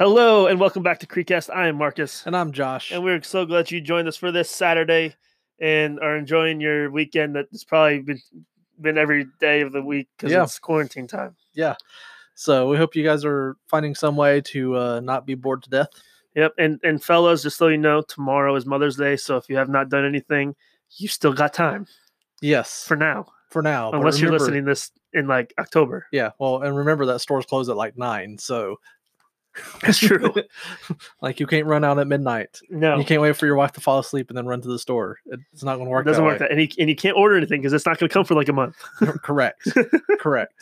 Hello and welcome back to Creekcast. I am Marcus, And I'm Josh. and we're so glad you joined us for this Saturday and are enjoying your weekend. That's probably been been every day of the week because Yeah. it's quarantine time. Yeah. So we hope you guys are finding some way to uh, not be bored to death. Yep, and and fellas, just so you know, tomorrow is Mother's Day, so if you have not done anything, you still got time Yes, for now, for now. unless you're listening this in like October. Yeah, well, and remember that stores close at like nine, so That's true. like you can't run out at midnight. No, You can't wait for your wife to fall asleep and then run to the store. It's not going to work. it doesn't that work way. that, and you, and you can't order anything because it's not going to come for like a month. Correct. Correct.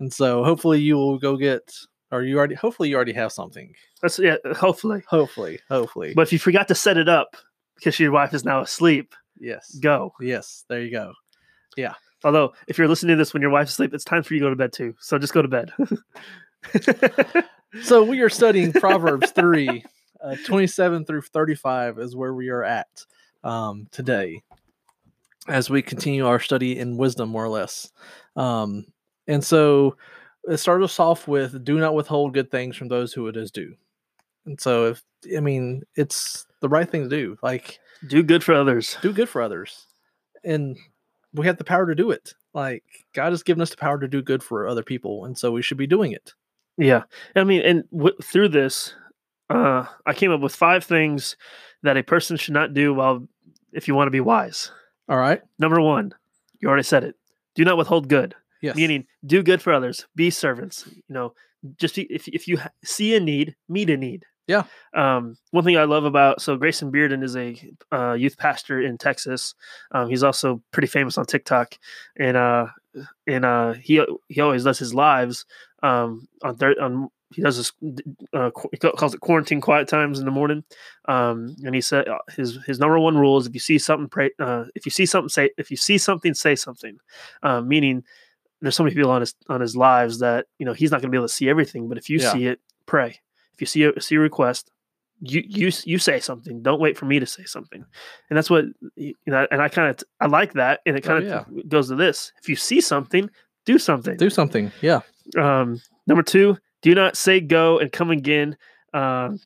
And so hopefully you will go get, or you already. Hopefully you already have something. That's yeah, uh, hopefully. Hopefully, hopefully. But if you forgot to set it up because your wife is now asleep, yes, go. yes. There you go. Yeah. Although, if you're listening to this when your wife's asleep, it's time for you to go to bed too. So just go to bed. So we are studying Proverbs 3, uh, 27 through 35 is where we are at um, today as we continue our study in wisdom, more or less. Um, and so it starts us off with do not withhold good things from those who it is due. And so, if I mean, it's the right thing to do. Like, Do good for others. do good for others. And we have the power to do it. Like, God has given us the power to do good for other people. And so we should be doing it. Yeah, I mean, and w- through this, uh, I came up with five things that a person should not do while, if you want to be wise. All right. Number one, you already said it. Do not withhold good. Yes. Meaning, do good for others. Be servants. You know, just be, if if you ha- see a need, meet a need. Yeah. Um, one thing I love about so Grayson Bearden is a uh, youth pastor in Texas. Um, he's also pretty famous on TikTok, and uh, and uh, he he always does his lives um, on thir- on he does this uh, he calls it quarantine quiet times in the morning. Um, and he said uh, his his number one rule is if you see something pray uh, if you see something say if you see something say something, um, meaning there's so many people on his on his lives that you know he's not going to be able to see everything, but if you Yeah. see it, pray. If you see a see a request, you you you say something. Don't wait for me to say something, and that's what you know. And I kind of I like that, and it Oh, kind of goes to this: if you see something, do something. do something. Yeah. Um, number two, do not say go and come again. Um,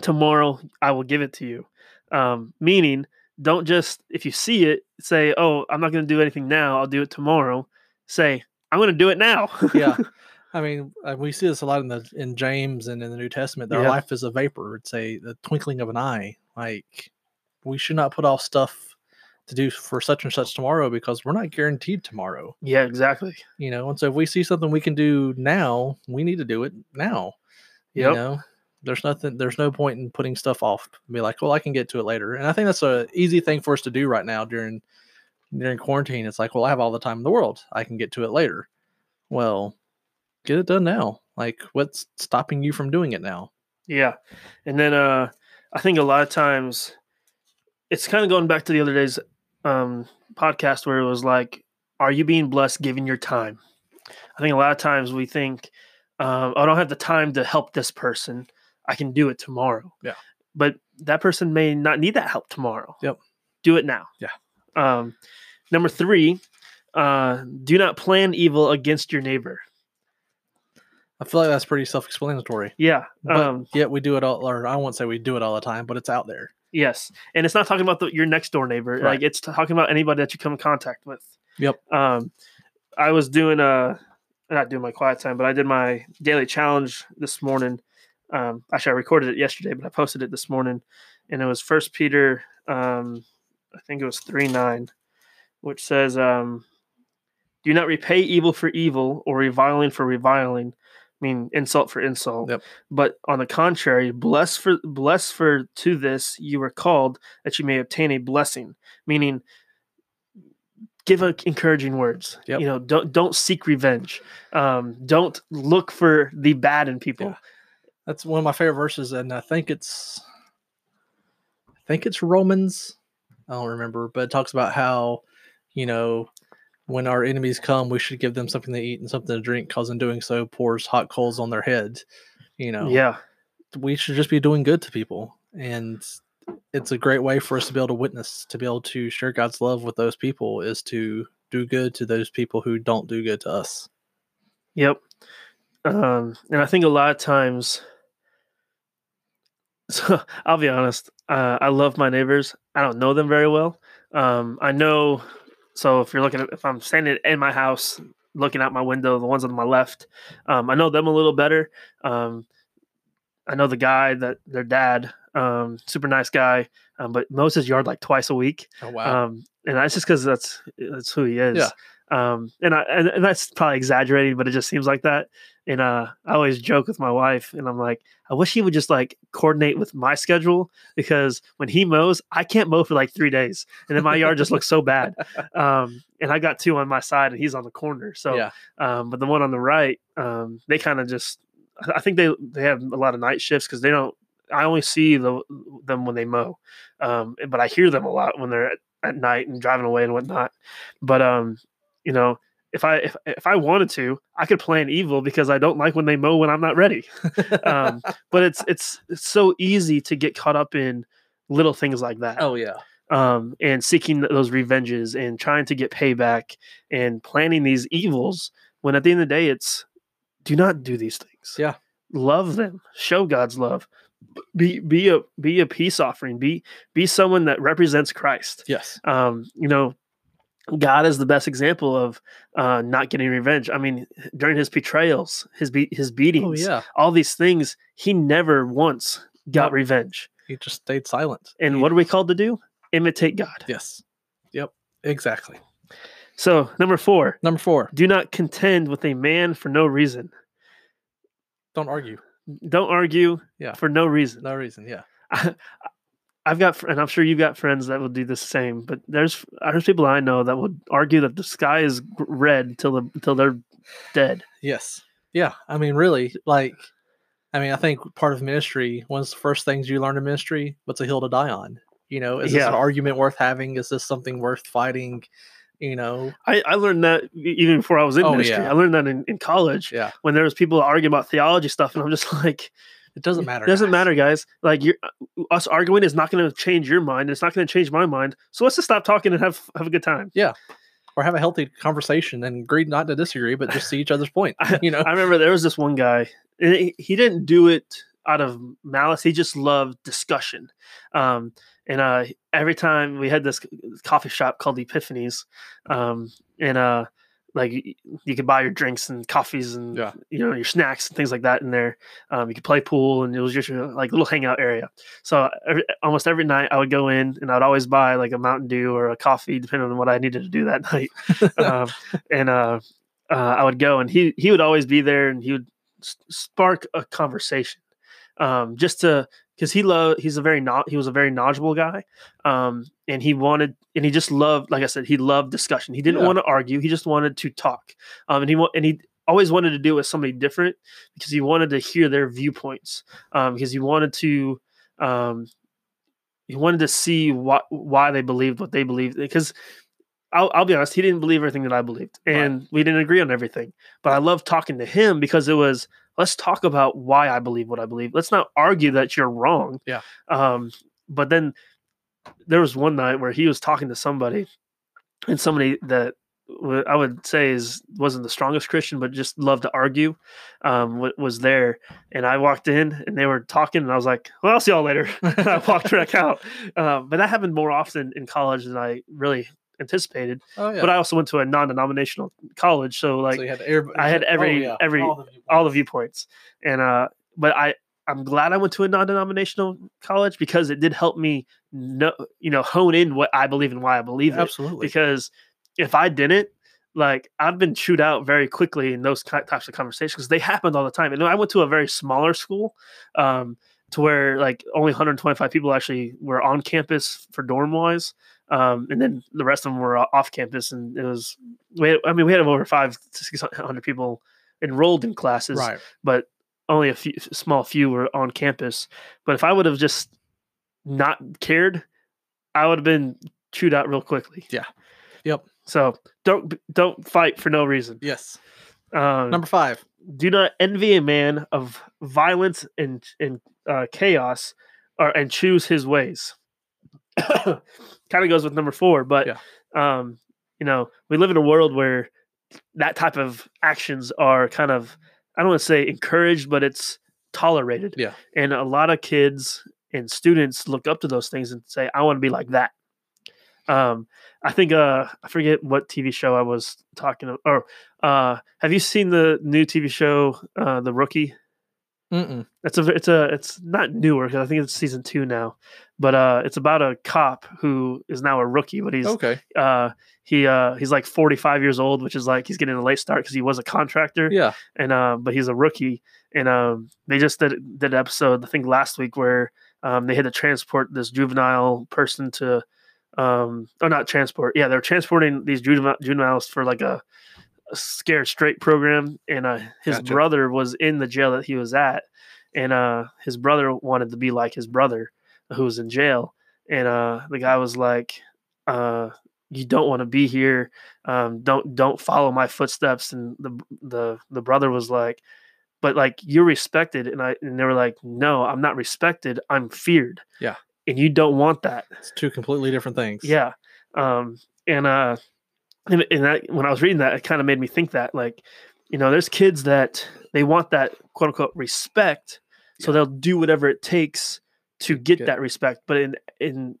tomorrow I will give it to you. Um, meaning, don't just if you see it say, "Oh, I'm not going to do anything now. I'll do it tomorrow." Say, "I'm going to do it now." Yeah. I mean, uh, we see this a lot in the in James and in the New Testament. That Yeah. our life is a vapor. It's a the twinkling of an eye. Like we should not put off stuff to do for such and such tomorrow because we're not guaranteed tomorrow. yeah, exactly. You know, and so if we see something we can do now, we need to do it now. You know, there's nothing. There's no point in putting stuff off. and Be like, well, I can get to it later. And I think that's a easy thing for us to do right now during during quarantine. It's like, well, I have all the time in the world. I can get to it later. Well, get it done now. Like, what's stopping you from doing it now? Yeah. And then uh I think a lot of times it's kind of going back to the other day's um podcast where it was like, are you being blessed given your time? I think a lot of times we think, um, I don't have the time to help this person. I can do it tomorrow. Yeah. But that person may not need that help tomorrow. Yep. Do it now. Yeah. Um number three, uh, do not plan evil against your neighbor. I feel like that's pretty self-explanatory. Yeah. But um, yet we do it all, or I won't say we do it all the time, but it's out there. Yes, and it's not talking about the, your next door neighbor. Right. Like it's talking about anybody that you come in contact with. Yep. Um, I was doing uh not doing my quiet time, but I did my daily challenge this morning. Um, actually, I recorded it yesterday, but I posted it this morning, and it was First Peter. Um, I think it was three nine, which says, um, "Do not repay evil for evil or reviling for reviling." I mean, insult for insult. Yep. But on the contrary, bless for bless for to this you were called that you may obtain a blessing. Meaning, give a, encouraging words. Yep. You know, don't don't seek revenge. Um, don't look for the bad in people. Yeah. That's one of my favorite verses, and I think it's, I think it's Romans. I don't remember, but it talks about how, you know, when our enemies come, we should give them something to eat and something to drink, because in doing so, pours hot coals on their heads. You know, Yeah. we should just be doing good to people, and it's a great way for us to be able to witness, to be able to share God's love with those people, is to do good to those people who don't do good to us. Yep. Um, and I think a lot of times So I'll be honest. Uh, I love my neighbors. I don't know them very well. Um, I know. So if you're looking at, if I'm standing in my house looking out my window, the ones on my left, um, I know them a little better. Um, I know the guy that their dad, um, super nice guy, um, but mows his yard like twice a week. Oh wow. Um, and that's just because that's that's who he is. Yeah. Um, and I and, and that's probably exaggerating, but it just seems like that. And uh, I always joke with my wife, and I'm like, I wish he would just like coordinate with my schedule because when he mows, I can't mow for like three days, and then my yard just looks so bad. Um, and I got two on my side, and he's on the corner. So, yeah. um, but the one on the right, um, they kind of just, I I think they they have a lot of night shifts because they don't. I only see the them when they mow, um, but I hear them a lot when they're at, at night and driving away and whatnot. But um, you know, if I if, if I wanted to, I could plan evil because I don't like when they mow when I'm not ready. um, but it's it's it's so easy to get caught up in little things like that oh yeah. um, and seeking those revenges and trying to get payback and planning these evils when at the end of the day it's do not do these things Yeah. love them show god's love be be a be a peace offering be be someone that represents christ Yes. um, you know, God is the best example of uh, not getting revenge. I mean, during his betrayals, his be- his Oh beatings, yeah. all these things, he never once got revenge. He just stayed silent. And He- what are we called to do? Imitate God. Yes. Yep. Exactly. So, number four, Number four. do not contend with a man for no reason. Don't argue. Don't argue Yeah. for no reason. No reason. Yeah. I've got, and I'm sure you've got friends that will do the same. But there's there's people I know that would argue that the sky is red till the until they're dead. Yes. Yeah. I mean, really, like, I mean, I think part of ministry, one of the first things you learn in ministry, what's a hill to die on? You know, is this an argument worth having? Is this something worth fighting? You know, I, I learned that even before I was in Oh, ministry. yeah. I learned that in, in college yeah, when there was people arguing about theology stuff, and I'm just like, it doesn't matter. It doesn't guys. matter, guys. Like you're, us arguing is not going to change your mind. It's not going to change my mind. So let's just stop talking and have have a good time. Yeah. Or have a healthy conversation and agree not to disagree, but just see each other's point. You know, I remember there was this one guy, and he, he didn't do it out of malice. He just loved discussion. Um, and uh, every time we had this coffee shop called Epiphanies, um, and uh, like y- you could buy your drinks and coffees and Yeah. you know your snacks and things like that in there. Um, you could play pool, and it was just like little hangout area. So every, almost every night I would go in, and I'd always buy like a Mountain Dew or a coffee, depending on what I needed to do that night. um, and uh, uh, I would go, and he he would always be there, and he would s- spark a conversation, um, just to because he loved. He's a very not. He was a very knowledgeable guy, um, and he wanted, and he just loved. Like I said, he loved discussion. He didn't Yeah. want to argue. He just wanted to talk, um, and he and he always wanted to do it with somebody different because he wanted to hear their viewpoints, um, because he wanted to. Um, he wanted to see why why they believed what they believed because I'll, I'll be honest, he didn't believe everything that I believed, Right. and we didn't agree on everything. But I loved talking to him because it was let's talk about why I believe what I believe. Let's not argue that you're wrong. Yeah. Um. But then there was one night where he was talking to somebody, and somebody that I would say is wasn't the strongest Christian, but just loved to argue, um, was there. And I walked in, and they were talking, and I was like, "Well, I'll see y'all later." and I walked back out. Um, but that happened more often in college than I really anticipated. oh yeah. But I also went to a non-denominational college, so like so had every, I had every- every- all the all the viewpoints. And uh, but I I'm glad I went to a non-denominational college because it did help me know you know hone in what I believe and why I believe it. absolutely. Because if I didn't, like I've been chewed out very quickly in those types of conversations because they happened all the time. And I went to a very smaller school, um, to where like only 125 people actually were on campus for dorm wise. Um, and then the rest of them were off campus, and it was we had, I mean we had over five to six hundred people enrolled in classes, right. but only a few small few were on campus. But if I would have just not cared, I would have been chewed out real quickly. Yeah. Yep. So don't don't fight for no reason. Yes. Um, Number five. do not envy a man of violence and and uh, chaos, or and choose his ways. kind of goes with number four, but Yeah. um, you know, we live in a world where that type of actions are kind of I don't want to say encouraged, but it's tolerated. Yeah. and a lot of kids and students look up to those things and say, "I want to be like that." Um, I think uh, I forget what TV show I was talking about. Or uh, have you seen the new TV show, uh, The Rookie? Mm-mm. It's a it's a it's not newer because I think it's season two now, but uh, it's about a cop who is now a rookie, but he's Okay. uh he uh he's like 45 years old which is like he's getting a late start because he was a contractor Yeah. and uh but he's a rookie and um they just did did an episode i think last week where um they had to transport this juvenile person to um or not transport yeah they're transporting these juvenile, juveniles for like a scared straight program and uh his Gotcha. brother was in the jail that he was at and uh his brother wanted to be like his brother who was in jail and uh the guy was like uh you don't want to be here. Um don't don't follow my footsteps. And the the the brother was like but like you're respected. And i and they were like no i'm not respected. I'm feared. Yeah. and you don't want that. It's two completely different things. yeah. Um and uh and, and that when i was reading that it kind of made me think that like you know there's kids that they want that quote unquote respect so they'll do whatever it takes to get that respect but in in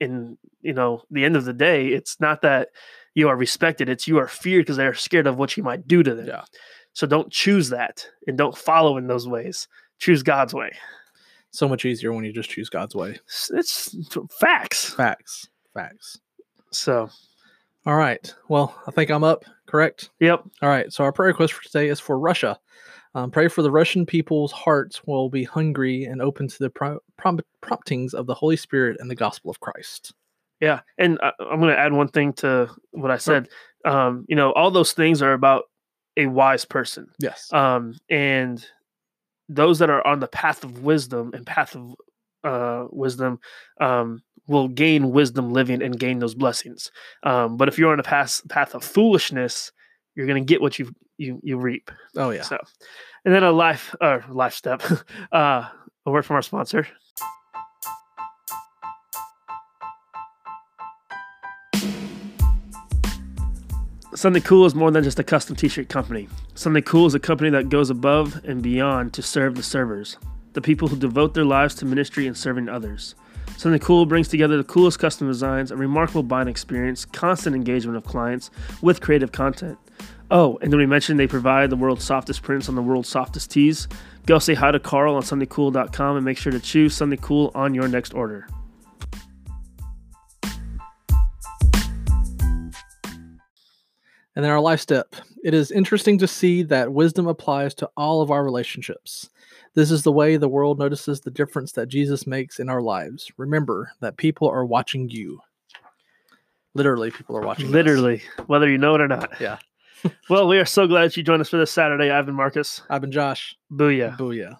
in you know the end of the day it's not that you are respected it's you are feared because they're scared of what you might do to them Yeah. so don't choose that and don't follow in those ways choose god's way So much easier when you just choose God's way. it's facts Facts. Facts. so All right. Well, I think I'm up, correct? yep All right. So our prayer request for today is for Russia. Um, pray for the Russian people's hearts will be hungry and open to the pro- prom- promptings of the Holy Spirit and the gospel of Christ. Yeah, and I, I'm going to add one thing to what I said. Um, you know, all those things are about a wise person, Yes. um, and those that are on the path of wisdom and path of uh, wisdom um, will gain wisdom living and gain those blessings. Um, but if you're on a path path of foolishness, you're going to get what you you you reap. oh yeah. So, and then a life uh, life step, uh, a word from our sponsor. Something Cool is more than just a custom t-shirt company. Something Cool is a company that goes above and beyond to serve the servers, the people who devote their lives to ministry and serving others. Something Cool brings together the coolest custom designs, a remarkable buying experience, constant engagement of clients with creative content. Oh, and then we mentioned they provide the world's softest prints on the world's softest tees. Go say hi to Carl on somethingcool.com and make sure to choose something cool on your next order. And then our life step. It is interesting to see that wisdom applies to all of our relationships. This is the way the world notices the difference that Jesus makes in our lives. Remember that people are watching you. Literally, people are watching. us. Literally, whether you know it or not. Yeah. well, we are so glad you joined us for this Saturday, I've been Marcus. I've been Josh. Booyah. Booyah.